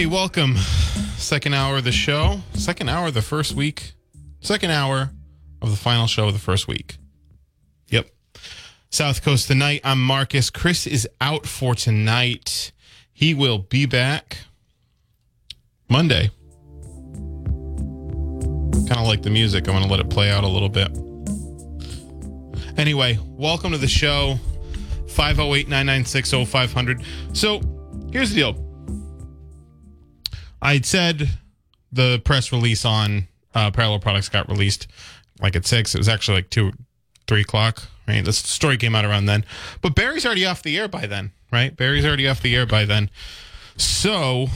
Hey, welcome. Second hour of the show. Second hour of the first week. Second hour of the final show of the first week. Yep. South Coast tonight. I'm Marcus. Chris is out for tonight. He will be back Monday. Kind of like the music. I'm going to let it play out a little bit. Anyway, welcome to the show. 508 996 0500. So here's the deal. I'd said the press release on uh, Parallel Products got released like at six. It was actually like two, three o'clock. Right, the story came out around then. But Barry's already off the air by then. Right, Barry's already off the air by then. So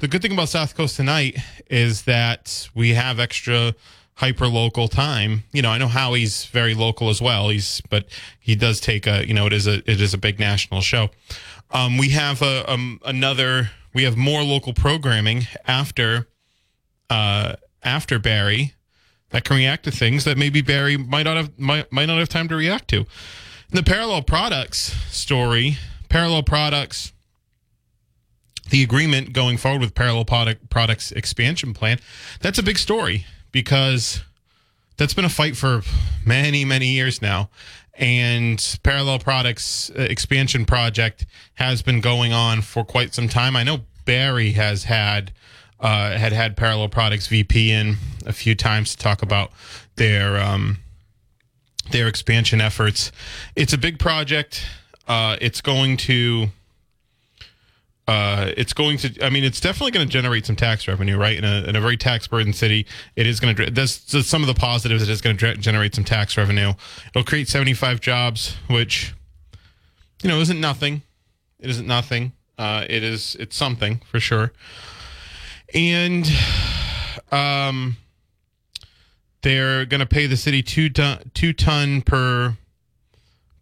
the good thing about South Coast tonight is that we have extra hyper local time. You know, I know Howie's very local as well. He's but he does take a you know it is a it is a big national show. Um, we have a um, another we have more local programming after uh, after Barry that can react to things that maybe Barry might not have might, might not have time to react to. In the parallel products story, parallel products, the agreement going forward with parallel product products expansion plan, that's a big story because that's been a fight for many many years now and parallel products uh, expansion project has been going on for quite some time. I know barry has had uh, had had parallel products vp in a few times to talk about their um, their expansion efforts. It's a big project. Uh, it's going to uh, it's going to. I mean, it's definitely going to generate some tax revenue, right? In a, in a very tax burdened city, it is going to. That's, that's some of the positives. It is going to generate some tax revenue. It'll create seventy five jobs, which, you know, isn't nothing. It isn't nothing. Uh, it is. It's something for sure. And, um, they're going to pay the city two ton two ton per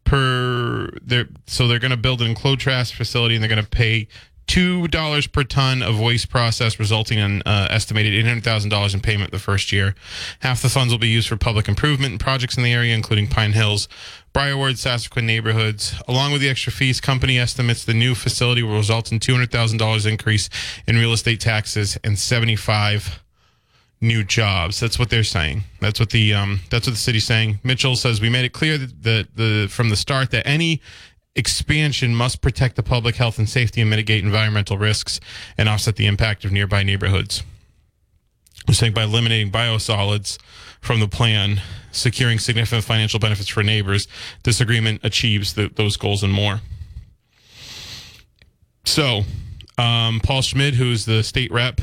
per. They're so they're going to build an enclosed trash facility, and they're going to pay two dollars per ton of waste processed, resulting in uh, estimated eight hundred thousand dollars in payment the first year. Half the funds will be used for public improvement and projects in the area, including Pine Hills, Briarwood, Sassaquin neighborhoods. Along with the extra fees, company estimates the new facility will result in two hundred thousand dollars increase in real estate taxes and seventy five new jobs. That's what they're saying. That's what the um, that's what the city's saying. Mitchell says we made it clear that the, the from the start that any expansion must protect the public health and safety and mitigate environmental risks and offset the impact of nearby neighborhoods. We're saying by eliminating biosolids from the plan, securing significant financial benefits for neighbors, this agreement achieves the, those goals and more. So, um, Paul Schmid, who's the state rep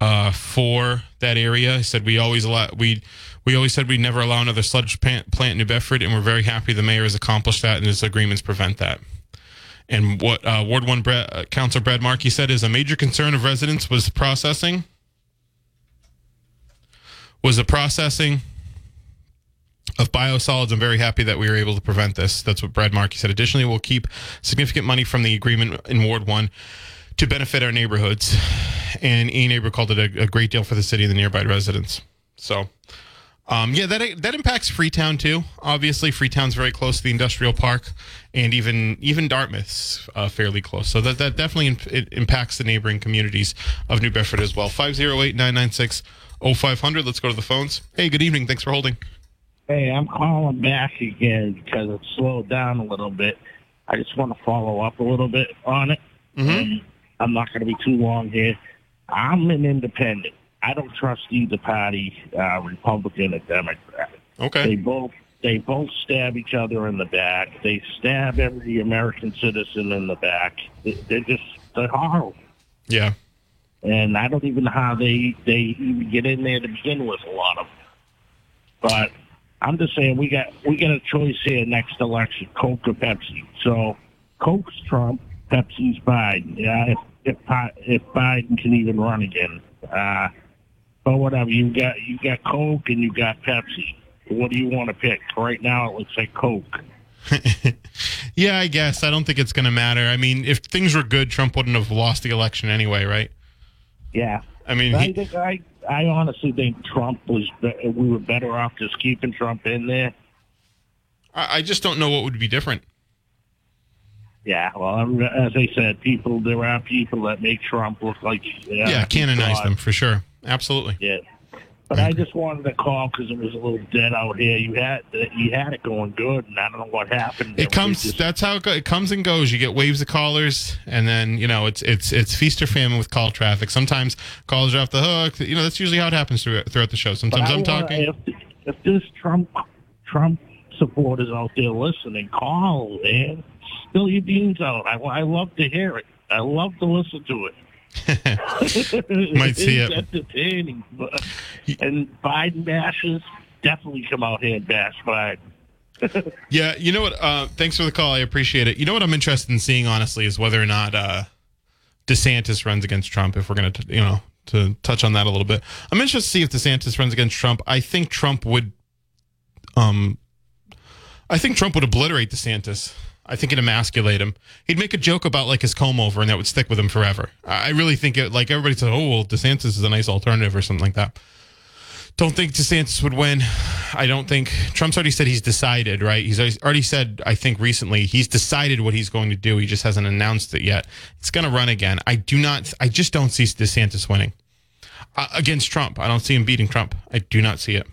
uh, for that area, said we always allow we we always said we'd never allow another sludge plant in New Bedford, and we're very happy the mayor has accomplished that, and his agreements prevent that. And what uh, Ward One Brad, uh, Councilor Brad Markey said is a major concern of residents was processing. Was the processing of biosolids. I'm very happy that we were able to prevent this. That's what Brad Markey said. Additionally, we'll keep significant money from the agreement in Ward One to benefit our neighborhoods. And a neighbor called it a, a great deal for the city and the nearby residents. So um, yeah, that that impacts Freetown too. Obviously, Freetown's very close to the industrial park, and even even Dartmouth's uh, fairly close. So that that definitely imp- it impacts the neighboring communities of New Bedford as well. 508-996-0500. Let's go to the phones. Hey, good evening. Thanks for holding. Hey, I'm calling back again because it slowed down a little bit. I just want to follow up a little bit on it. Mhm. I'm not going to be too long here. I'm an independent. I don't trust either party, uh, Republican or Democrat. Okay. They both they both stab each other in the back. They stab every American citizen in the back. They- They're just they're horrible. Yeah. and I don't even know how they they even get in there to begin with. A lot of, them. but I'm just saying we got we got a choice here next election: Coke or Pepsi. So Coke's Trump, Pepsi's Biden. Yeah, if, if if Biden can even run again. Uh, but whatever, you got you got Coke and you got Pepsi. What do you want to pick? Right now, it looks like Coke. yeah, I guess. I don't think it's going to matter. I mean, if things were good, Trump wouldn't have lost the election anyway, right? Yeah. I mean, I think I I honestly think Trump was be- we were better off just keeping Trump in there. I I just don't know what would be different. Yeah, well, as I said, people there are people that make Trump look like Yeah, yeah, canonize God. them for sure. Absolutely. Yeah, but I just wanted to call because it was a little dead out here. You had you had it going good, and I don't know what happened. It comes. just- That's how it, go, it comes and goes. You get waves of callers, and then you know it's it's it's feast or famine with call traffic. Sometimes callers are off the hook. You know that's usually how it happens throughout, throughout the show. Sometimes I'm wanna- talking. If, if there's Trump Trump supporters out there listening, call man. Spill your beans out. I, I love to hear it. I love to listen to it. Might see it. entertaining. But, and Biden bashers definitely come out here and bash Biden. Yeah, you know what? Uh, thanks for the call. I appreciate it. You know what I'm interested in seeing, honestly, is whether or not uh, DeSantis runs against Trump. If we're gonna, t- you know, to touch on that a little bit, I'm interested to see if DeSantis runs against Trump. I think Trump would, um, I think Trump would obliterate DeSantis. I think it'd emasculate him. He'd make a joke about like his comb over, and that would stick with him forever. I really think it. Like everybody said, oh well, DeSantis is a nice alternative or something like that. Don't think DeSantis would win. I don't think Trump's already said he's decided, right? He's already- already said, I think recently, he's decided what he's going to do. He just hasn't announced it yet. It's going to run again. I do not, I just don't see DeSantis winning uh, against Trump. I don't see him beating Trump. I do not see it.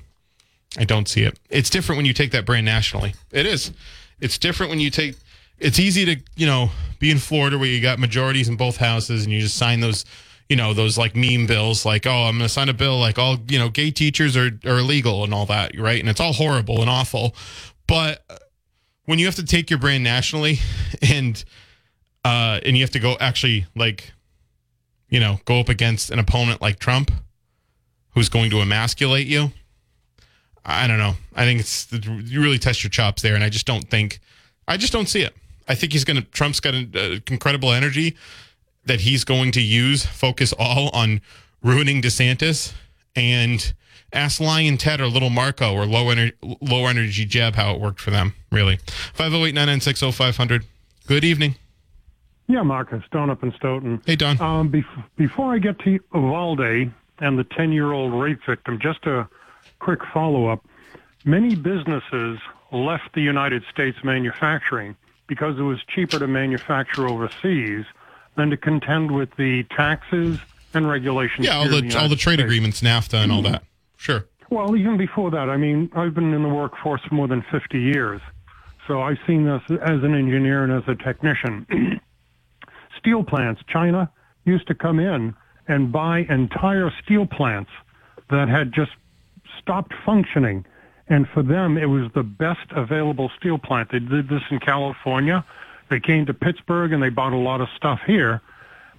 I don't see it. It's different when you take that brand nationally. It is. It's different when you take. It's easy to you know be in Florida where you got majorities in both houses and you just sign those you know those like meme bills like oh I'm going to sign a bill like all you know gay teachers are are illegal and all that right and it's all horrible and awful, but when you have to take your brand nationally and uh and you have to go actually like you know go up against an opponent like Trump who's going to emasculate you I don't know. I think it's you really test your chops there, and I just don't think, I just don't see it. I think he's going to. Trump's got an uh, incredible energy that he's going to use, focus all on ruining DeSantis, and ask Lyin' Ted or Little Marco or low energy, low energy Jeb how it worked for them. Really, five zero eight nine nine six zero five hundred. Good evening. Yeah, Marcus, Don up in Stoughton. Hey Don. Um, bef- before I get to Uvalde and the 10 year old rape victim, just a quick follow up. Many businesses left the United States manufacturing because it was cheaper to manufacture overseas than to contend with the taxes and regulations. yeah, all in the all the trade States. agreements, NAFTA, and all that. Sure. Well, even before that, I mean, I've been in the workforce for more than 50 years. So I've seen this as an engineer and as a technician. steel plants, China used to come in and buy entire steel plants that had just stopped functioning. And for them, it was the best available steel plant. They did this in California. They came to Pittsburgh and they bought a lot of stuff here.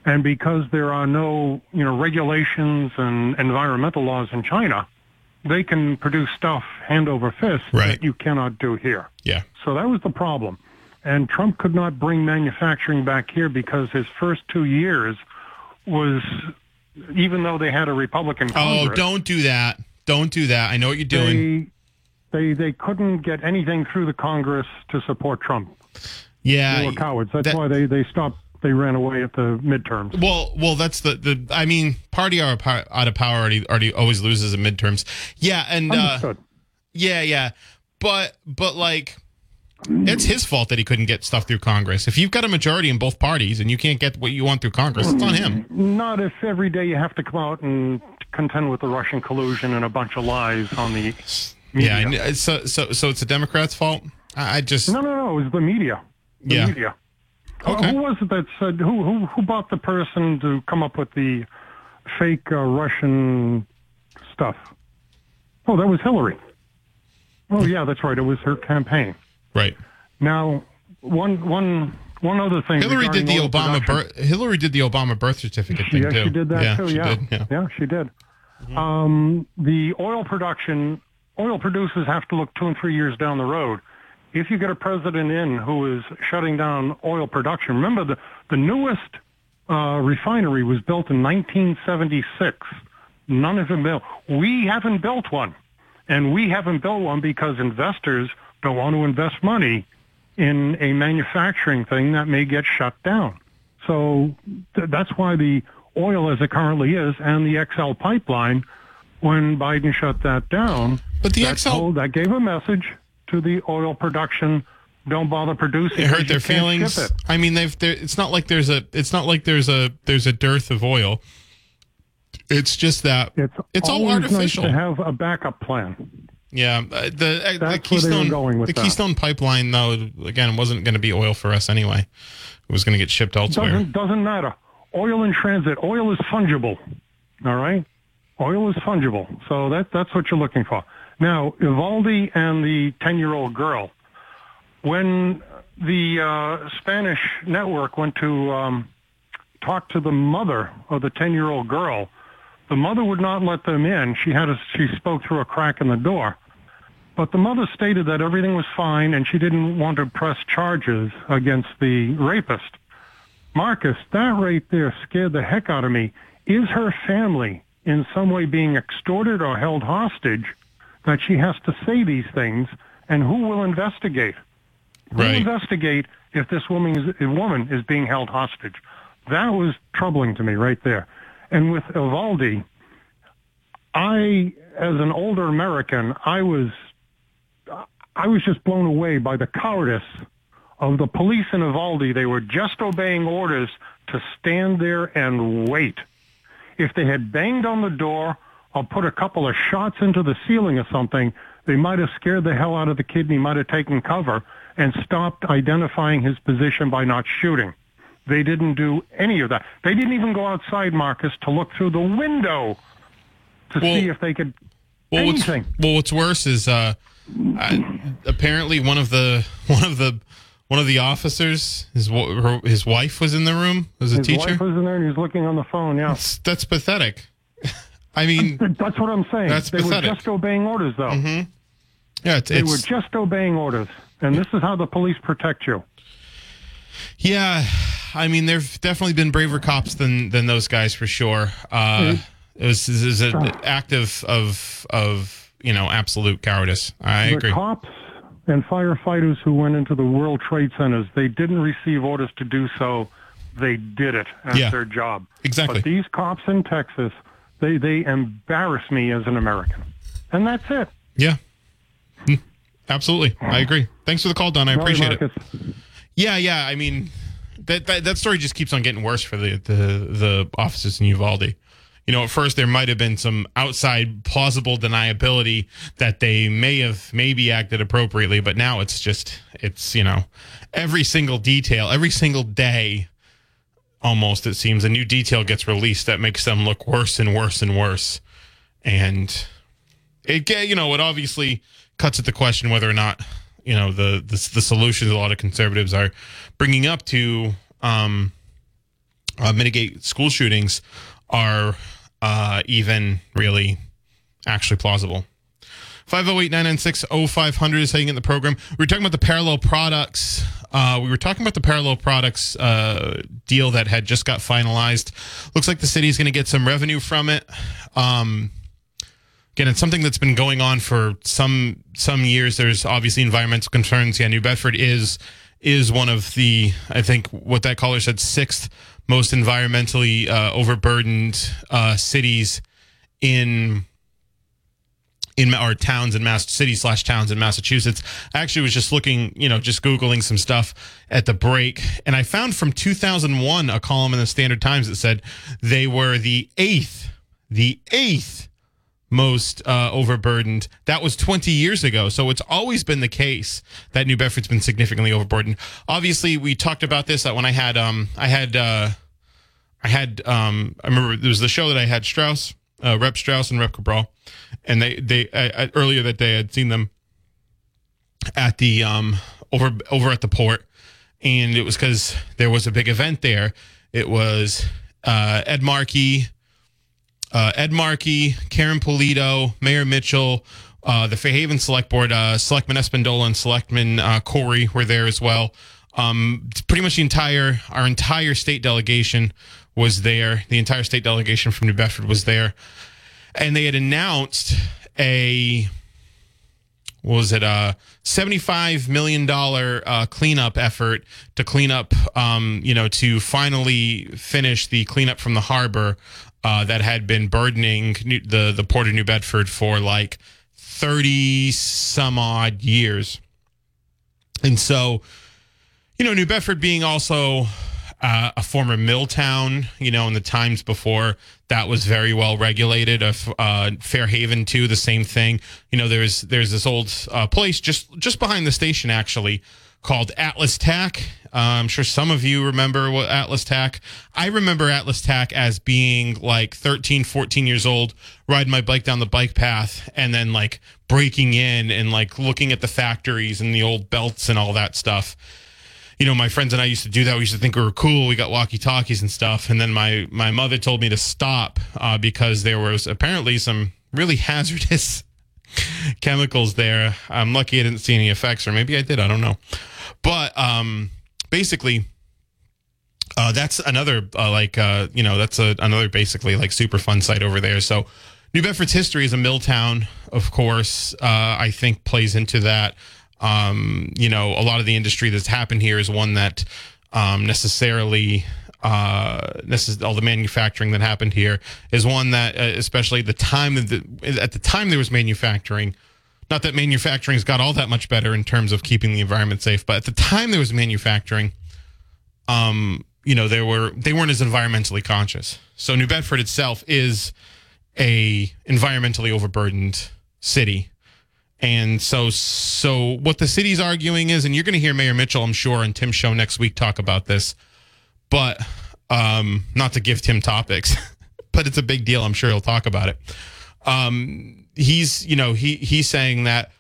And because there are no, you know, regulations and environmental laws in China, they can produce stuff hand over fist Right. that you cannot do here. Yeah. So that was the problem. And Trump could not bring manufacturing back here because his first two years was, even though they had a Republican Oh, don't do that. Don't do that. I know what you're doing. They, they couldn't get anything through the Congress to support Trump. yeah. They were cowards. That's that- why they, they stopped. They ran away at the midterms. Well, well, that's the the. I mean, party out of power, out of power already already always loses in midterms. Yeah, and uh, yeah, yeah, but but like, it's his fault that he couldn't get stuff through Congress. If you've got a majority in both parties and you can't get what you want through Congress, it's on him. Not if every day you have to come out and contend with the Russian collusion and a bunch of lies on the media. Yeah, I so so so it's the Democrats' fault. I, I just No, no, no. It was the media. The Yeah. media. Uh, Okay. who was it that said who who who bought the person to come up with the fake uh, Russian stuff? Oh, that was Hillary. Oh yeah, that's right. It was her campaign. right. Now, one one one other thing. Hillary did the Obama birth. Hillary did the Obama birth certificate thing Yeah, too. she did that yeah, too. She yeah. did, yeah. she did. Mm-hmm. Um, the oil production, oil producers have to look two and three years down the road. If you get a president in who is shutting down oil production, remember the the newest uh, refinery was built in 1976. None of them built. We haven't built one. And we haven't built one because investors don't want to invest money in a manufacturing thing that may get shut down. So th- that's why the oil as it currently is and the XL pipeline, when Biden shut that down, But the XL told, that gave a message to the oil production. Don't bother producing. it hurt their feelings. I mean, they've. It's not like there's a. It's not like there's a. There's a dearth of oil. It's just that It's, it's all artificial. Nice to have a backup plan. Yeah, uh, the uh, the Keystone going with the that. Keystone pipeline though again wasn't going to be oil for us anyway. It was going to get shipped elsewhere. Doesn't doesn't matter. Oil in transit. Oil is fungible. All right. Oil is fungible. So that that's what you're looking for. Now, Uvalde and the ten year old girl. When the uh, Spanish network went to um, talk to the mother of the ten year old girl, the mother would not let them in. She had a, she spoke through a crack in the door. But the mother stated that everything was fine and she didn't want to press charges against the rapist. Marcus, that right there scared the heck out of me. Is her family in some way being extorted or held hostage that she has to say these things? And who will investigate? Who Right. investigate if this woman is, woman is being held hostage? That was troubling to me right there. And with Uvalde, I, as an older American, I was, I was just blown away by the cowardice of the police in Uvalde. They were just obeying orders to stand there and wait. If they had banged on the door or put a couple of shots into the ceiling or something, they might have scared the hell out of the kid and he might have taken cover and stopped identifying his position by not shooting. They didn't do any of that. They didn't even go outside, Marcus, to look through the window to Well- see if they could Well, what's, well, what's worse is uh, I, apparently one of the one of the one of the officers, his her, his wife was in the room. Was a His teacher. wife was in there and he was looking on the phone. Yeah, That's, that's pathetic. I mean, that's what I'm saying. That's they pathetic. were just obeying orders, though. yeah, it's, They were just obeying orders, and this is how the police protect you. yeah. I mean, there've definitely been braver cops than than those guys for sure. Uh, it was, it was an act of of of you know absolute cowardice. I the agree. cops and firefighters who went into the World Trade Centers, they didn't receive orders to do so. They did it as Yeah. their job. Exactly. But these cops in Texas, they, they embarrass me as an American. And that's it. Yeah. Hmm. Absolutely. I agree. Thanks for the call, Don. I Sorry, appreciate it. Yeah, yeah. I mean, that, that that story just keeps on getting worse for the the the officers in Uvalde. You know, at first there might have been some outside plausible deniability that they may have maybe acted appropriately, but now it's just it's you know every single detail, every single day, almost it seems a new detail gets released that makes them look worse and worse and worse, and it you know it obviously cuts at the question whether or not you know the the, the solutions a lot of conservatives are bringing up to um, uh, mitigate school shootings are uh, even really actually plausible. 508-996-0500 is how you get in the program. We were talking about the parallel products. Uh, we were talking about the parallel products uh, deal that had just got finalized. Looks like the city is going to get some revenue from it. Um, again, it's something that's been going on for some some years. There's obviously environmental concerns. Yeah, New Bedford is is one of the I think what that caller said sixth most environmentally uh, overburdened uh, cities in in our towns and Mass city slash towns in Massachusetts. I actually was just looking, you know, just googling some stuff at the break, and I found from 2001 a column in the Standard Times that said they were the eighth, the eighth most uh, overburdened. That was 20 years ago. So it's always been the case that New Bedford's been significantly overburdened. Obviously, we talked about this that when I had um I had uh I had um I remember there was the show that I had Straus, uh, Rep Straus and Rep Cabral, and they they uh, earlier that day I'd seen them at the um over over at the port, and it was because there was a big event there. It was uh, Ed Markey, uh, Ed Markey, Karen Polito, Mayor Mitchell, uh, the Fairhaven Select Board, uh, Selectman Espinola and Selectman Corey were there as well. Um, pretty much the entire our entire state delegation was there. The entire state delegation from New Bedford was there, and they had announced a what was it a $75 million uh, cleanup effort to clean up um, you know to finally finish the cleanup from the harbor uh, that had been burdening New- the the port of new bedford for like 30 some odd years and so you know new bedford being also uh, a former mill town, you know, in the times before that was very well regulated. Of uh, Fairhaven too, the same thing. You know, there's there's this old uh, place just just behind the station actually called Atlas Tack. Uh, I'm sure some of you remember what Atlas Tack. I remember Atlas Tack as being like 13, 14 years old, riding my bike down the bike path, and then like breaking in and like looking at the factories and the old belts and all that stuff you know, my friends and I used to do that. We used to think we were cool. We got walkie talkies and stuff. And then my my mother told me to stop uh, because there was apparently some really hazardous chemicals there. I'm lucky I didn't see any effects, or maybe I did. I don't know. But um, basically, uh, that's another uh, like uh, you know that's a, another basically like super fun site over there. So New Bedford's history is a mill town, of course. Uh, I think plays into that. Um, you know, a lot of the industry that's happened here is one that um, necessarily uh, necess- all the manufacturing that happened here is one that, uh, especially the time of the, at the time there was manufacturing. Not that manufacturing's got all that much better in terms of keeping the environment safe, but at the time there was manufacturing, um, you know, there were they weren't as environmentally conscious. So New Bedford itself is a environmentally overburdened city and so, so what the city's arguing is, and you're going to hear Mayor Mitchell, I'm sure, on Tim's show next week talk about this, but um, not to give Tim topics, but it's a big deal. I'm sure he'll talk about it. Um, he's, you know, he he's saying that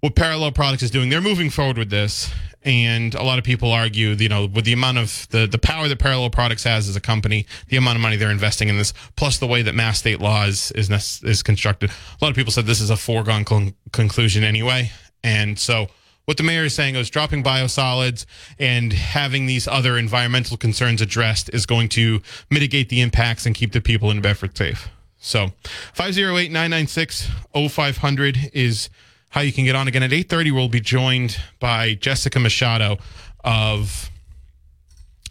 what Parallel Products is doing, they're moving forward with this, and a lot of people argue, you know, with the amount of the the power that Parallel Products has as a company, the amount of money they're investing in this, plus the way that mass state law is is, is constructed, a lot of people said this is a foregone con- conclusion anyway. And so, what the mayor is saying is dropping biosolids and having these other environmental concerns addressed is going to mitigate the impacts and keep the people in Bedford safe. So, 508 996 0500 is how you can get on again. At 8.30 we'll be joined by jessica machado of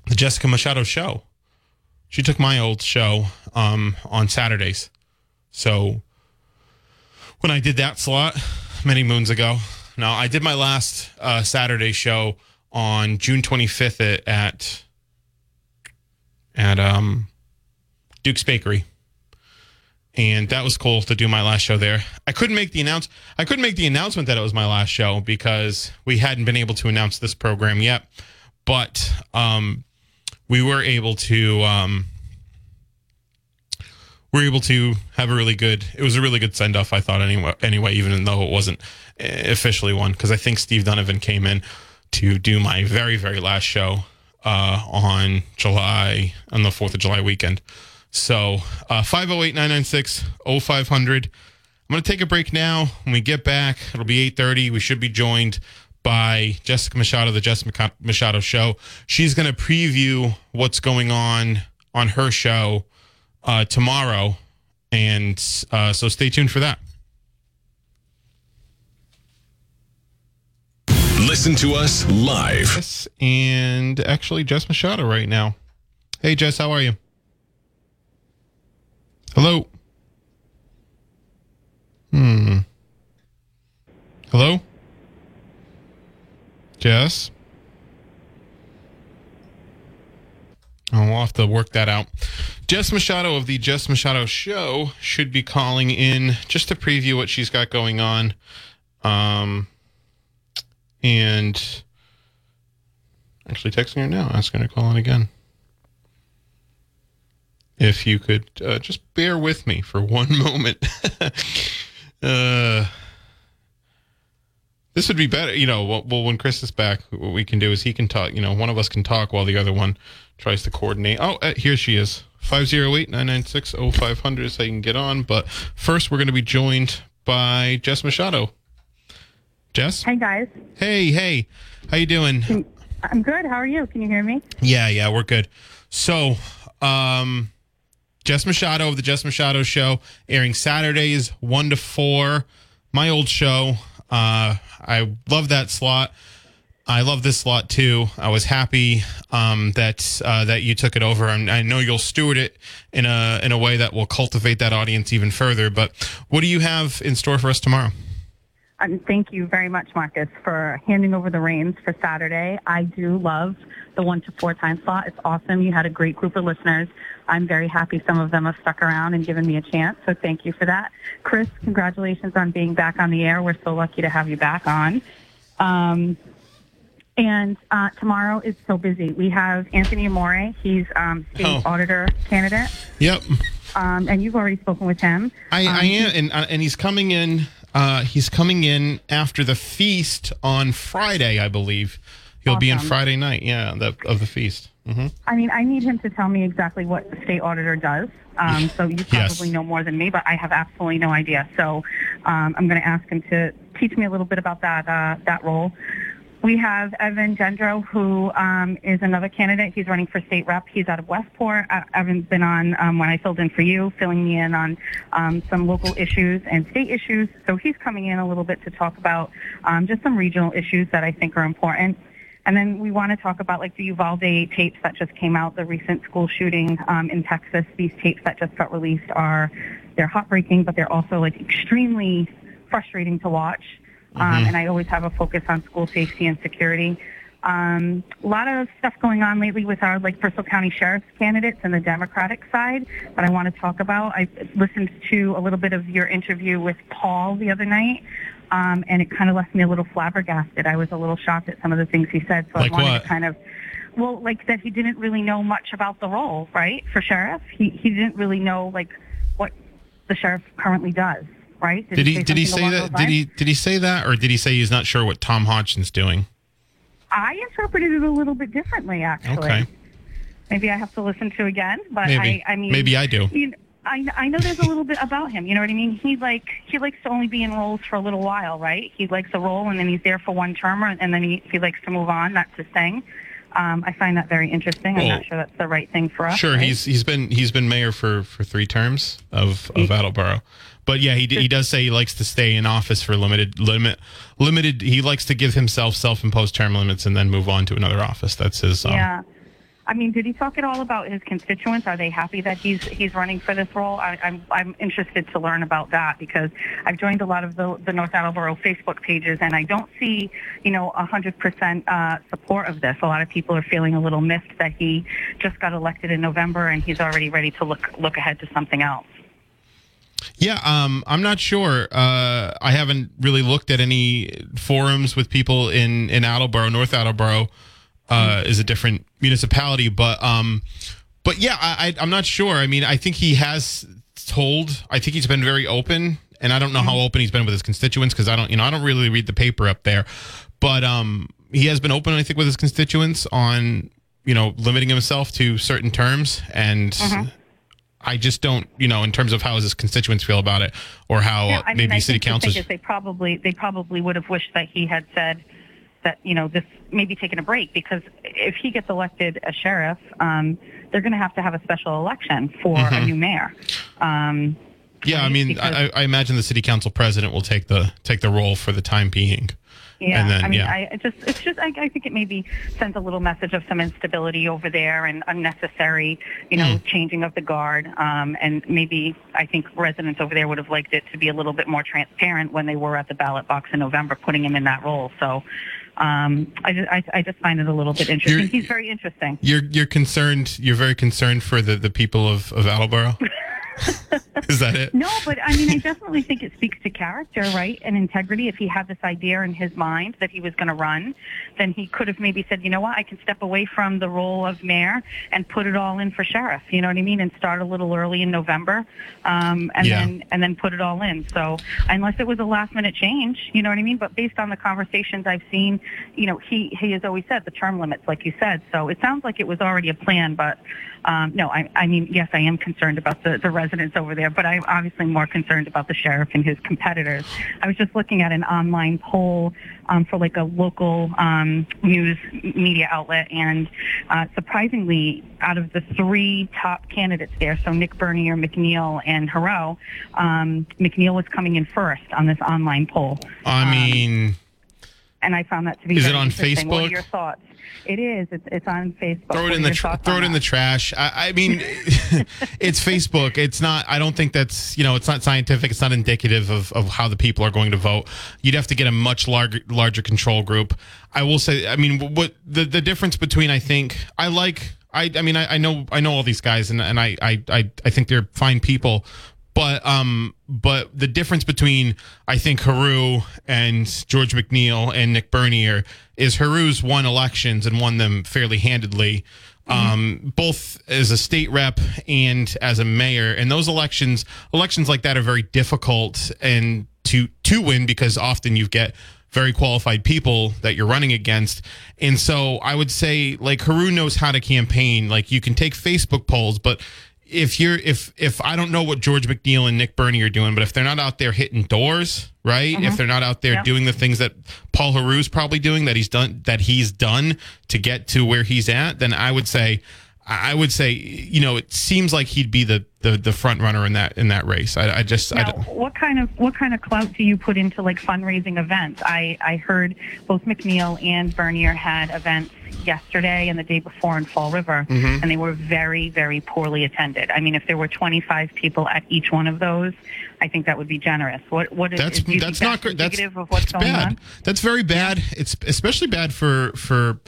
the jessica machado show. She took my old show um, on saturdays. So when i did that slot many moons ago now i did my last uh, saturday show on june 25th at at, um, duke's bakery and that was cool to do my last show there. I couldn't make the announce I couldn't make the announcement that it was my last show because we hadn't been able to announce this program yet. But um, we were able to um, we were able to have a really good it was a really good send off I thought anyway anyway even though it wasn't officially one because I think Steve Donovan came in to do my very very last show uh, on July on the 4th of July weekend. So uh, 508 996 0500. I'm going to take a break now. When we get back, it'll be 8:30. We should be joined by Jessica Machado, the Jessica Machado Show. She's going to preview what's going on on her show uh, tomorrow, and uh, so stay tuned for that. Listen to us live. Yes, and actually, Jess Machado right now. Hey, Jess, how are you? Hello. Hmm. Hello? Jess? Oh, we'll have to work that out. Jess Machado of the Jess Machado Show should be calling in just to preview what she's got going on. Um, and actually texting her now, asking her to call in again if you could uh, just bear with me for one moment. uh, this would be better, you know. Well, well, when Chris is back, what we can do is he can talk. You know, one of us can talk while the other one tries to coordinate. Oh, uh, here she is. 508-996-0500 is how you can get on. But first, we're going to be joined by Jess Machado. Jess? Hey, guys. Hey, hey. How you doing? I'm good. How are you? Can you hear me? Yeah, yeah, we're good. So, Um, Jess Machado of the Jess Machado Show, airing Saturdays one to four. My old show. Uh, I love that slot. I love this slot too. I was happy um, that uh, that you took it over, and I know you'll steward it in a in a way that will cultivate that audience even further. But what do you have in store for us tomorrow? Um, thank you very much, Marcus, for handing over the reins for Saturday. I do love the one to four time slot. It's awesome. You had a great group of listeners. I'm very happy some of them have stuck around and given me a chance. So thank you for that. Chris, congratulations on being back on the air. We're so lucky to have you back on. Um, and uh, tomorrow is so busy. We have Anthony Amore. He's um, state Oh. auditor candidate. Yep, Um, and you've already spoken with him. I, Um, I am, and uh, and he's coming in. Uh, he's coming in after the feast on Friday, I believe. He'll be in Friday night. Yeah, the, of the feast. hmm I mean, I need him to tell me exactly what the state auditor does. Um, so you Yes. probably know more than me, but I have absolutely no idea. So um, I'm going to ask him to teach me a little bit about that uh, that role. We have Evan Gendreau, who um, is another candidate. He's running for state rep. He's out of Westport. Uh, Evan's been on um, when I filled in for you, filling me in on um, some local issues and state issues. So he's coming in a little bit to talk about um, just some regional issues that I think are important. And then we want to talk about like the Uvalde tapes that just came out, the recent school shooting um, in Texas. These tapes that just got released are they're heartbreaking, but they're also like extremely frustrating to watch. Um, and I always have a focus on school safety and security. Um, a lot of stuff going on lately with our like Bristol County Sheriff's candidates and the Democratic side that I want to talk about. I listened to a little bit of your interview with Paul the other night, um, and it kind of left me a little flabbergasted. I was a little shocked at some of the things he said, so Like I wanted what? to kind of well, like that he didn't really know much about the role, right, for sheriff. He he didn't really know like what the sheriff currently does, right? Did he say did he say that? Did he did he say that, or did he say he's not sure what Tom Hodgson's doing? I interpreted it a little bit differently, actually. Okay. Maybe I have to listen to again, but Maybe. I, I mean, Maybe I do. You know, I, I know there's a little bit about him. You know what I mean? He like he likes to only be in roles for a little while, right? He likes a role, and then he's there for one term, and then he, he likes to move on. That's his thing. Um, I find that very interesting. I'm Well, not sure that's the right thing for us. Sure, right? he's he's been he's been mayor for for three terms of of Attleboro, but yeah, he he does say he likes to stay in office for limited limit limited. He likes to give himself self imposed term limits and then move on to another office. That's his. Um, Yeah. I mean, did he talk at all about his constituents? Are they happy that he's he's running for this role? I, I'm I'm interested to learn about that because I've joined a lot of the the North Attleboro Facebook pages, and I don't see you know hundred percent uh, support of this. A lot of people are feeling a little miffed that he just got elected in November and he's already ready to look look ahead to something else. Yeah, um, I'm not sure. Uh, I haven't really looked at any forums with people in in Attleboro. North Attleboro uh, is a different municipality, but um, but yeah, I, I, I'm not sure. I mean, I think he has told. I think he's been very open, and I don't know how open he's been with his constituents because I don't, you know, I don't really read the paper up there, but um, he has been open, I think, with his constituents on you know limiting himself to certain terms and. I just don't, you know, in terms of how his constituents feel about it, or how I mean, maybe I city think the thing councils. is they probably they probably would have wished that he had said that you know this maybe taking a break because if he gets elected as sheriff, um, they're going to have to have a special election for a new mayor. Um, Mm-hmm. Yeah, I mean, I, I imagine the city council president will take the take the role for the time being. Yeah, And then, I mean, yeah. I it just it's just I, I think it maybe sends a little message of some instability over there and unnecessary, you know, Hmm. changing of the guard. Um, and maybe I think residents over there would have liked it to be a little bit more transparent when they were at the ballot box in November, putting him in that role. So. Um, I, just, I, I just find it a little bit interesting. You're- He's very interesting. You're you're concerned. You're very concerned for the, the people of of Attleboro. Is that it? No, but I mean, I definitely think it speaks to character, right, and integrity. If he had this idea in his mind that he was going to run, then he could have maybe said, you know what, I can step away from the role of mayor and put it all in for sheriff. You know what I mean? And start a little early in November, um, and Yeah. then and then put it all in. So unless it was a last minute change, you know what I mean? But based on the conversations I've seen, you know, he he has always said the term limits, like you said. So it sounds like it was already a plan, but. Um, no, I, I mean, yes, I am concerned about the, the residents over there but I'm obviously more concerned about the sheriff and his competitors. I was just looking at an online poll um, for like a local um, news media outlet, and uh, surprisingly, out of the three top candidates there, so Nick Bernier, McNeil, and Heroux, um, McNeil was coming in first on this online poll. I Um, mean, and I found that to be Is it on interesting. What are Facebook? your thoughts? It is. It's, it's on Facebook. throw it in the tr- throw it in the trash. I, I mean, it's Facebook. It's not. I don't think that's you know. It's not scientific. It's not indicative of, of how the people are going to vote. You'd have to get a much larger larger control group. I will say. I mean, what the the difference between I think I like. I, I mean I, I know I know all these guys and, and I, I, I think they're fine people, but um but the difference between I think Heroux and George McNeil and Nick Bernier is Heroux's won elections and won them fairly handedly. Um, both as a state rep and as a mayor, and those elections, elections like that are very difficult and to to win because often you get very qualified people that you're running against. And so I would say like Heroux knows how to campaign. Like you can take Facebook polls, but if you're if if I don't know what George McNeil and Nick Bernie are doing, but if they're not out there hitting doors, right? If mm-hmm. they're not out there Yep. doing the things that Paul Heroux's probably doing that he's done that he's done to get to where he's at, then I would say I would say, you know, it seems like he'd be the the, the front runner in that in that race. I, I just I Now, don't, what kind of what kind of clout do you put into like fundraising events? I I heard both McNeil and Bernier had events yesterday and the day before in Fall River, Mm-hmm. and they were very very poorly attended. I mean, if there were 25 people at each one of those, I think that would be generous. What what is that's think that's not great. That's indicative of what's that's going bad. on? That's very bad. It's especially bad for for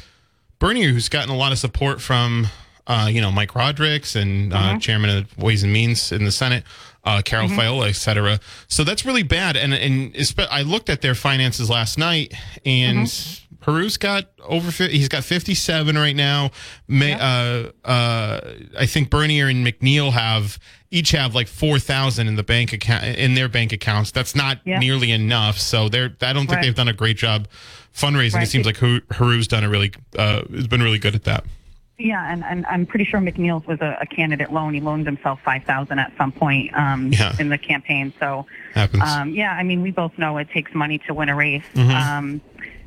Bernier, who's gotten a lot of support from uh, you know Mike Rodrigues and uh, Mm-hmm. Chairman of Ways and Means in the Senate, uh, Carole Fiola, et cetera. So that's really bad. And and I looked at their finances last night, and Mm-hmm. Heroux's got over. fi- He's got fifty seven right now. May, uh, uh, I think Bernier and McNeil have each have like four thousand in the bank account in their bank accounts. That's not Yeah. nearly enough. So they're. I don't think Right. they've done a great job fundraising. It seems like Heroux- Heroux's done a really. Uh, has been really good at that. Yeah, and, and I'm pretty sure McNeil's was a, a candidate loan. He loaned himself five thousand at some point um, Yeah. in the campaign. So, um, yeah, I mean, we both know it takes money to win a race, Mm-hmm. um,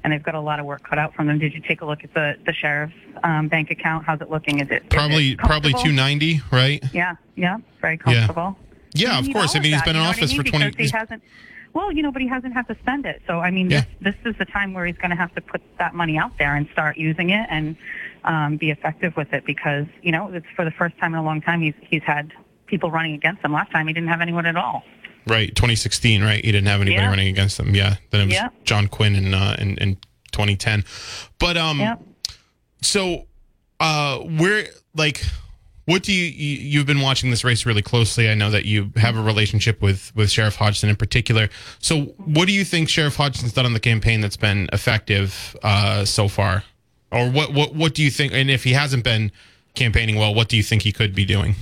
and they've got a lot of work cut out from them. Did you take a look at the the sheriff's um, bank account? How's it looking? Is it probably it probably two ninety, right? Yeah, yeah, very comfortable. Yeah, You of course. I mean, he's that, been in I office mean? for twenty. Because he hasn't. Well, you know, but he hasn't had to spend it. So I mean, Yeah. this, this is the time where he's going to have to put that money out there and start using it and um, be effective with it because you know it's for the first time in a long time he's he's had people running against him. Last time he didn't have anyone at all. Right, 2016, right? He didn't have anybody Yeah. running against him. Yeah, then it was Yeah. John Quinn in, uh, in in 2010. But um, Yep. so uh, where like, what do you, you you've been watching this race really closely? I know that you have a relationship with with Sheriff Hodgson in particular. So, what do you think Sheriff Hodgson's done on the campaign that's been effective uh, so far, or what what what do you think? And if he hasn't been campaigning well, what do you think he could be doing?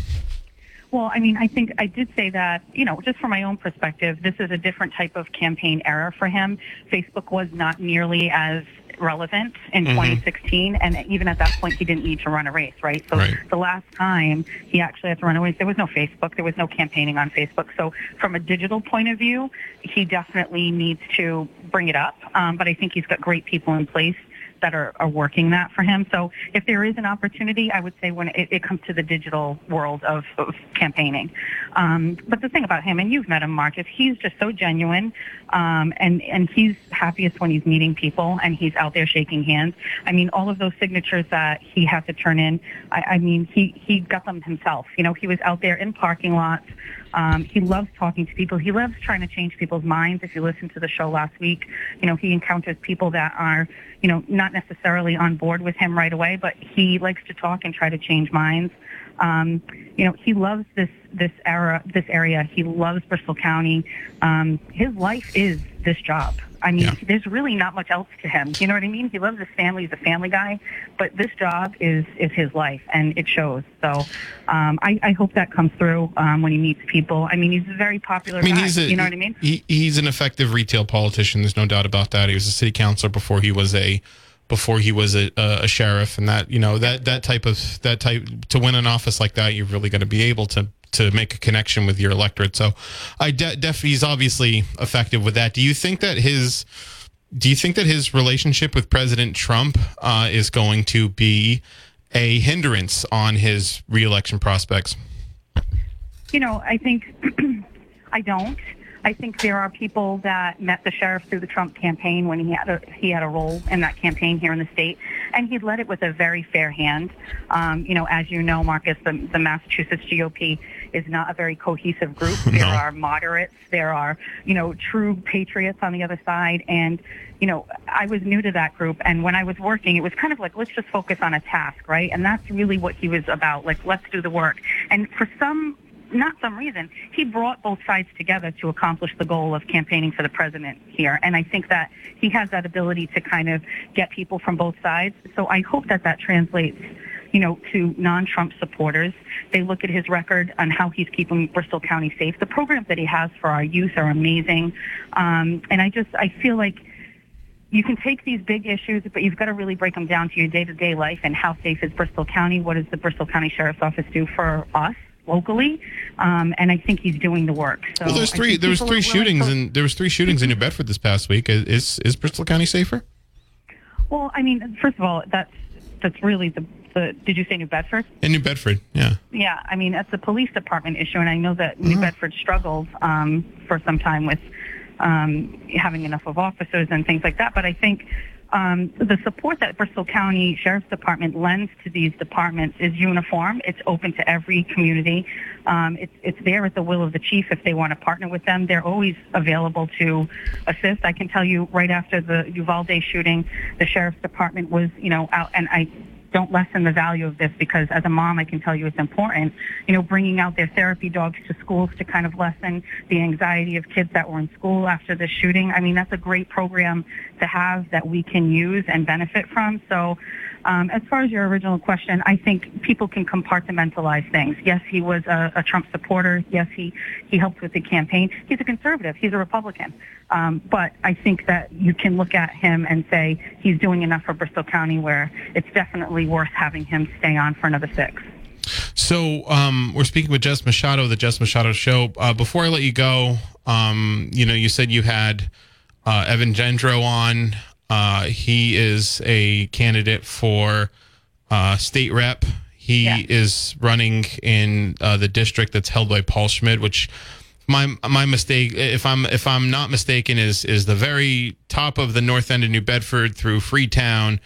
Well, I mean, I think I did say that, you know, just from my own perspective, this is a different type of campaign era for him. Facebook was not nearly as relevant in 2016, and even at that point, he didn't need to run a race, right? So Right. the last time he actually had to run a race, there was no Facebook, there was no campaigning on Facebook. So from a digital point of view, he definitely needs to bring it up. Um, but I think he's got great people in place that are, are working that for him. So if there is an opportunity, I would say when it, it comes to the digital world of, of campaigning. Um, but the thing about him, and you've met him, Mark, is he's just so genuine, um, and and he's happiest when he's meeting people and he's out there shaking hands. I mean, all of those signatures that he had to turn in, I, I mean, he he got them himself. You know, he was out there in parking lots. Um, he loves talking to people. He loves trying to change people's minds. If you listen to the show last week, you know, he encounters people that are, you know, not necessarily on board with him right away, but he likes to talk and try to change minds. Um, you know, he loves this this era, this area. He loves Bristol County. Um, his life is this job. I mean, Yeah. there's really not much else to him. You know what I mean? He loves his family. He's a family guy, but this job is is his life, and it shows. So, um, I, I hope that comes through um, when he meets people. I mean, he's a very popular I mean, guy. he's a, you know what I mean? He, he's an effective retail politician. There's no doubt about that. He was a city councilor before he was a before he was a, a, a sheriff, and that you know that that type of that type to win an office like that, you've really got to be able to to make a connection with your electorate. So, I de- def he's obviously effective with that. Do you think that his do you think that his relationship with President Trump uh, is going to be a hindrance on his reelection prospects? You know, I think I don't. I think there are people that met the sheriff through the Trump campaign when he had a he had a role in that campaign here in the state, and he led it with a very fair hand. Um, you know, as you know, Marcus, the, the Massachusetts GOP is not a very cohesive group. There are moderates, there are you know true patriots on the other side, and you know I was new to that group, and when I was working, it was kind of like let's just focus on a task, right? And that's really what he was about. Like let's do the work. And for some not some reason, he brought both sides together to accomplish the goal of campaigning for the president here. And I think that he has that ability to kind of get people from both sides. So I hope that that translates, you know, to non-Trump supporters. They look at his record on how he's keeping Bristol County safe. The programs that he has for our youth are amazing. Um, and I just, I feel like you can take these big issues, but you've got to really break them down to your day-to-day life and how safe is Bristol County? What does the Bristol County Sheriff's Office do for us locally? Um, and I think he's doing the work. So Well, there's three. There was three shootings, and there was three shootings in New Bedford this past week. Is is, is Bristol County safer? Well, I mean, first of all, that's that's really the the. Did you say New Bedford? In New Bedford, yeah. Yeah, I mean that's a police department issue, and I know that New Bedford struggled um, for some time with um, having enough of officers and things like that. But I think um, the support that Bristol County Sheriff's Department lends to these departments is uniform. It's open to every community. Um, it's it's there at the will of the chief if they want to partner with them. They're always available to assist. I can tell you right after the Uvalde shooting, the Sheriff's Department was you know out, and I don't lessen the value of this because as a mom, I can tell you it's important. You know, bringing out their therapy dogs to schools to kind of lessen the anxiety of kids that were in school after the shooting. I mean, that's a great program to have that we can use and benefit from. So, um, as far as your original question, I think people can compartmentalize things. Yes, he was a, a Trump supporter. Yes, he, he helped with the campaign. He's a conservative. He's a Republican. Um, but I think that you can look at him and say he's doing enough for Bristol County where it's definitely worth having him stay on for another six. So um, we're speaking with Jess Machado, the Jess Machado Show. Uh, before I let you go, um, you know, you said you had uh, Evan Gendreau on. Uh, he is a candidate for uh, state rep. He Yeah. is running in uh, the district that's held by Paul Schmidt, which my my mistake, if I'm if I'm not mistaken, is is the very top of the north end of New Bedford through Freetown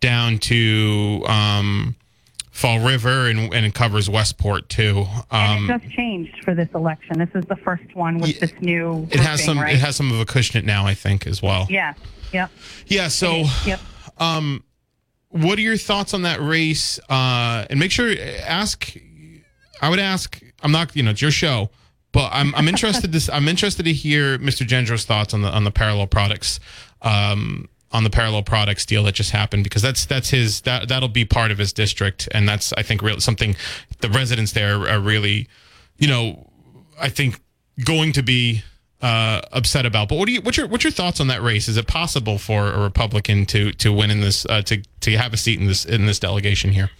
down to um, Fall River and and it covers Westport too. Um, it just changed for this election. This is the first one with Yeah, this new. it has some Right? it has some of Acushnet now, I think, as well. Yeah. Yep. Yeah. So, Yep. um, what are your thoughts on that race? Uh, and make sure ask. I would ask. I'm not. You know, it's your show, but I'm I'm interested. This I'm interested to hear Mr. Gendreau's thoughts on the on the parallel products. Um, on the parallel products deal that just happened because that's that's his that that'll be part of his district and that's I think real something the residents there are really you know I think going to be uh, upset about. But what do you what's your what's your thoughts on that race? Is it possible for a Republican to to win in this uh, to to have a seat in this in this delegation here?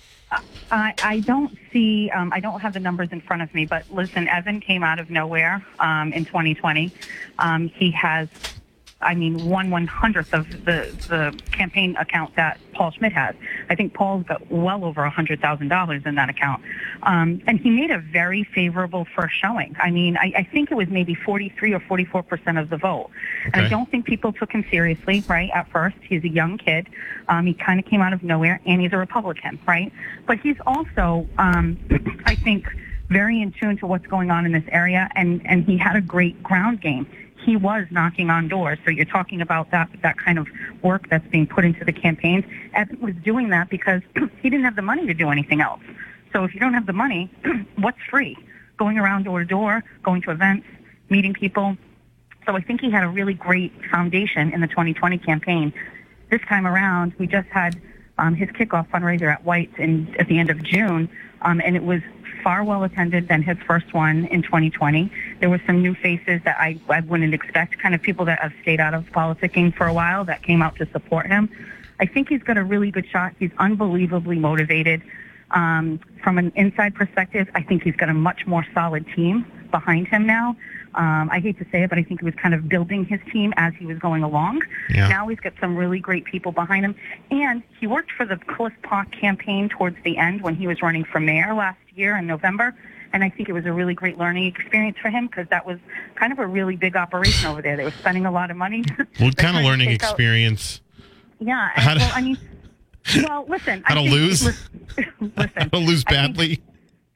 I, I don't see, um, I don't have the numbers in front of me, but listen, Evan came out of nowhere um, in 2020. Um, he has, I mean, one one hundredth of the, the campaign account that Paul Schmidt has. I think Paul's got well over a hundred thousand dollars in that account, um, and he made a very favorable first showing. I mean, I, I think it was maybe 43 or 44 percent of the vote, and I don't think people took him seriously. Right at first, he's a young kid. Um, he kind of came out of nowhere, and he's a Republican, right? But he's also, um, I think, very in tune to what's going on in this area, and and he had a great ground game. He was knocking on doors. So you're talking about that that kind of work that's being put into the campaigns. Evan was doing that because he didn't have the money to do anything else. So if you don't have the money, what's free? Going around door to door, going to events, meeting people. So I think he had a really great foundation in the 2020 campaign. This time around, we just had um, his kickoff fundraiser at White's in, at the end of June, um, and it was far well attended than his first one in 2020. There were some new faces that I, I wouldn't expect, kind of people that have stayed out of politicking for a while that came out to support him. I think he's got a really good shot. He's unbelievably motivated. Um, from an inside perspective, I think he's got a much more solid team behind him now. Um, I hate to say it, but I think he was kind of building his team as he was going along. Yeah. Now he's got some really great people behind him. And he worked for the Cliff Park campaign towards the end when he was running for mayor last year in November. And I think it was a really great learning experience for him because that was kind of a really big operation over there. They were spending a lot of money. What kind of learning take out- experience? yeah. How to- well, I mean, well, listen. How I to lose? Listen. I'll lose I think- badly.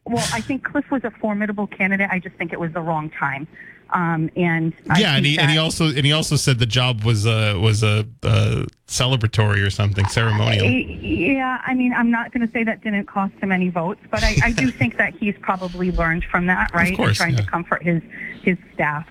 well, I think Cliff was a formidable candidate. I just think it was the wrong time. Um, and I yeah, and he and he also and he also said the job was a was a, uh celebratory or something ceremonial. Yeah, I mean, I'm not going to say that didn't cost him any votes, but I, I do think that he's probably learned from that, right? course, and trying yeah. to comfort his his staff,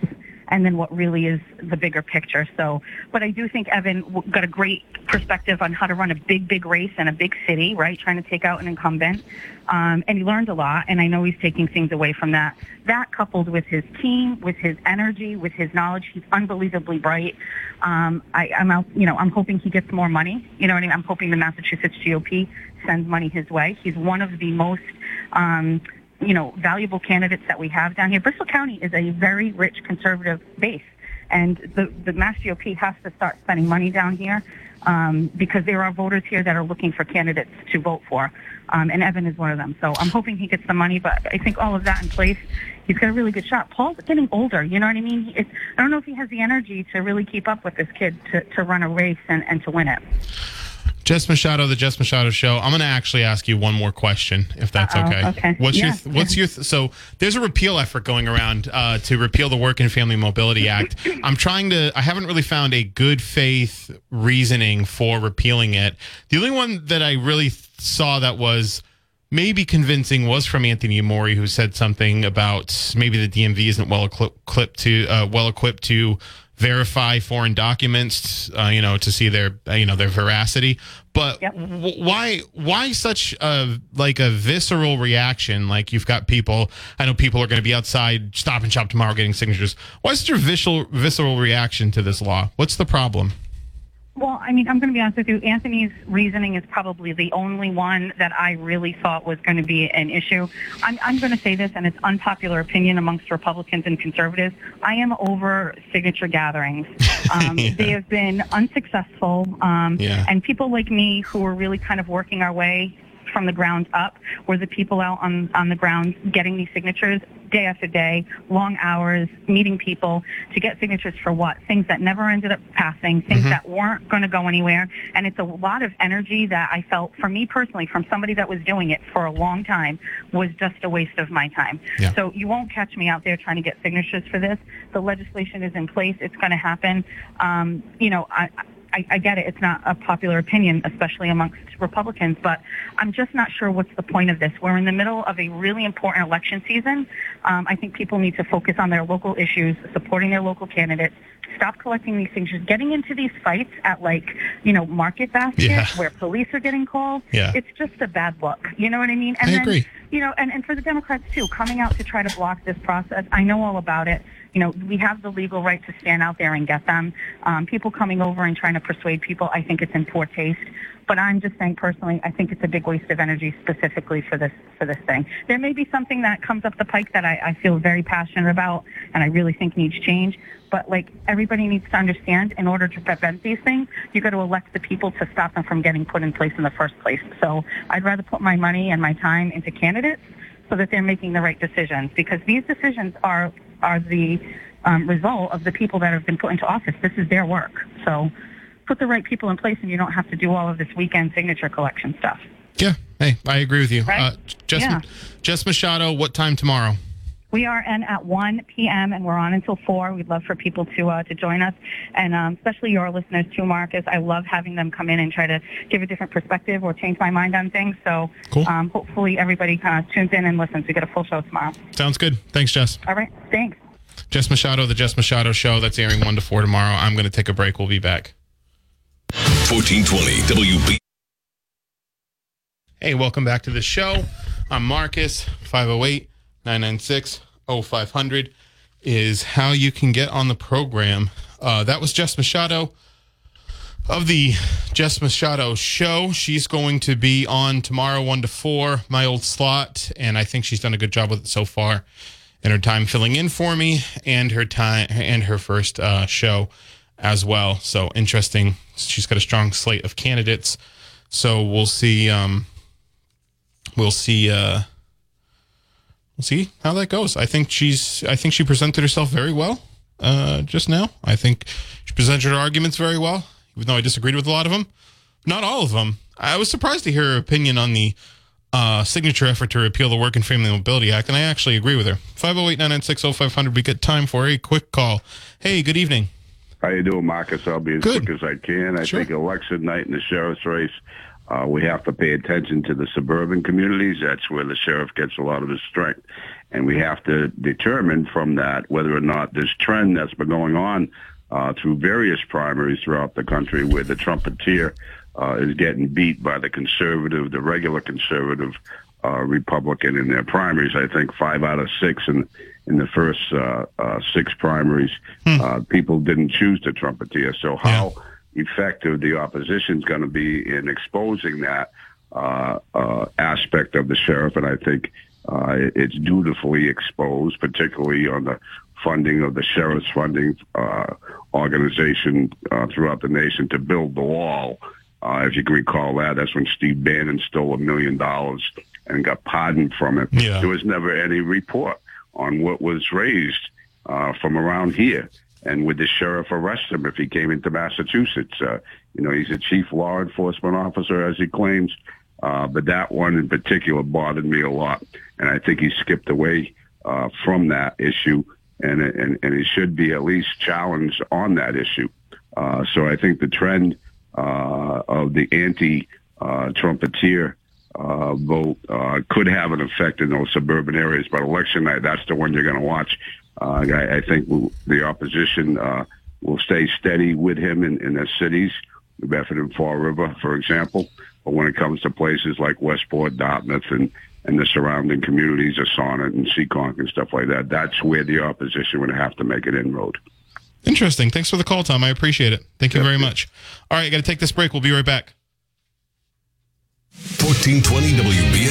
and then what really is the bigger picture. So, but I do think Evan got a great perspective on how to run a big, big race in a big city, right? Trying to take out an incumbent, um, and he learned a lot. And I know he's taking things away from that. That coupled with his team, with his energy, with his knowledge, he's unbelievably bright. Um, I, I'm out, you know, I'm hoping he gets more money. You know what I mean? I'm hoping the Massachusetts GOP sends money his way. He's one of the most, um, you know, valuable candidates that we have down here. Bristol County is a very rich conservative base, and the the Mass GOP has to start spending money down here um, because there are voters here that are looking for candidates to vote for, um, and Evan is one of them. So I'm hoping he gets the money, but I think all of that in place, he's got a really good shot. Paul's getting older, you know what I mean? He- I don't know if he has the energy to really keep up with this kid to, to run a race and, and to win it. Jess Machado, the Jess Machado Show. I'm going to actually ask you one more question, if that's Uh-oh, okay. okay. What's Yeah. your What's your so? There's a repeal effort going around uh, to repeal the Work and Family Mobility Act. I'm trying to. I haven't really found a good faith reasoning for repealing it. The only one that I really th- saw that was maybe convincing was from Anthony Amore, who said something about maybe the DMV isn't well equipped to uh, well equipped to verify foreign documents, uh, you know, to see their uh, you know their veracity. But Yep. w- why why such a like a visceral reaction? Like you've got people. I know people are going to be outside Stop and Shop tomorrow getting signatures. Why such a visceral visceral reaction to this law? What's the problem? Well, I mean, I'm going to be honest with you. Anthony's reasoning is probably the only one that I really thought was going to be an issue. I'm, I'm going to say this, and it's unpopular opinion amongst Republicans and conservatives. I am over signature gatherings. Um, Yeah. They have been unsuccessful, um, Yeah. and people like me who are really kind of working our way from the ground up were the people out on, on the ground getting these signatures day after day, long hours, meeting people to get signatures for what? Things that never ended up passing, things Mm-hmm. that weren't going to go anywhere. And it's a lot of energy that I felt, for me personally, from somebody that was doing it for a long time, was just a waste of my time. Yeah. So you won't catch me out there trying to get signatures for this. The legislation is in place. It's going to happen. Um, you know, I, I, I get it. It's not a popular opinion, especially amongst Republicans, but I'm just not sure what's the point of this. We're in the middle of a really important election season. Um, I think people need to focus on their local issues, supporting their local candidates, stop collecting these things, just getting into these fights at like, you know, market baskets Yeah. where police are getting called. Yeah. It's just a bad look. You know what I mean? And I then, agree. you know, and, and for the Democrats too, coming out to try to block this process, I know all about it. You know, we have the legal right to stand out there and get them. Um, people coming over and trying to persuade people, I think it's in poor taste. But I'm just saying personally, I think it's a big waste of energy specifically for this for this thing. There may be something that comes up the pike that I, I feel very passionate about and I really think needs change. But like everybody needs to understand, in order to prevent these things, you got to elect the people to stop them from getting put in place in the first place. So I'd rather put my money and my time into candidates so that they're making the right decisions because these decisions are are the um, result of the people that have been put into office. This is their work. So put the right people in place, and you don't have to do all of this weekend signature collection stuff. Yeah. Hey, I agree with you. Right? Uh, Jess, Yeah. Jess Machado, what time tomorrow? We are in at 1 p.m. and we're on until 4. We'd love for people to uh, to join us, and um, especially your listeners too, Marcus. I love having them come in and try to give a different perspective or change my mind on things. So Cool. um, hopefully everybody kind of tunes in and listens. We get a full show tomorrow. Sounds good. Thanks, Jess. All right, thanks. Jess Machado, the Jess Machado Show. That's airing 1 to 4 tomorrow. I'm going to take a break. We'll be back. 1420 WB. Hey, welcome back to the show. I'm Marcus. 508 996 0500 is how you can get on the program. Uh, that was Jess Machado. of the Jess Machado show. She's going to be on tomorrow, 1 to 4, my old slot. And I think she's done a good job with it so far in her time filling in for me and her time and her first uh, show as well. So interesting. She's got a strong slate of candidates. So we'll see. Um, we'll see. Uh, we'll see how that goes. I think she's. I think she presented herself very well uh, just now. I think she presented her arguments very well, even though I disagreed with a lot of them. Not all of them. I was surprised to hear her opinion on the uh, signature effort to repeal the Work and Family Mobility Act, and I actually agree with her. 508 996 0500. We get time for a quick call. Hey, good evening. How you doing, Marcus? I'll be as Good. quick as I can. I Sure. think election night in the sheriff's race, uh, we have to pay attention to the suburban communities. That's where the sheriff gets a lot of his strength. And we have to determine from that whether or not this trend that's been going on uh, through various primaries throughout the country where the trumpeter uh, is getting beat by the conservative, the regular conservative uh, Republican in their primaries. I think five out of six in in the first uh, uh, six primaries, uh, people didn't choose the trumpeter. So how effective the opposition is going to be in exposing that uh, uh, aspect of the sheriff, and I think uh, it's dutifully exposed, particularly on the funding of the sheriff's funding uh, organization uh, throughout the nation to build the wall. Uh, if you can recall that, that's when Steve Bannon stole a million dollars and got pardoned from it. Yeah. There was never any report on what was raised uh, from around here. And would the sheriff arrest him if he came into Massachusetts? Uh, you know, he's a chief law enforcement officer, as he claims. Uh, but that one in particular bothered me a lot. And I think he skipped away uh, from that issue. And, and, and he should be at least challenged on that issue. Uh, so I think the trend uh, of the anti-trumpeter uh, vote uh, could have an effect in those suburban areas. But election night, that's the one you're going to watch. Uh, I, I think we'll, the opposition uh, will stay steady with him in, in the cities, New Bedford and Fall River, for example. But when it comes to places like Westport, Dartmouth, and and the surrounding communities of Sonnet and Seekonk and stuff like that, that's where the opposition would have to make an inroad. Interesting. Thanks for the call, Tom. I appreciate it. Thank you very much. All right, got to take this break. We'll be right back. 1420 WB.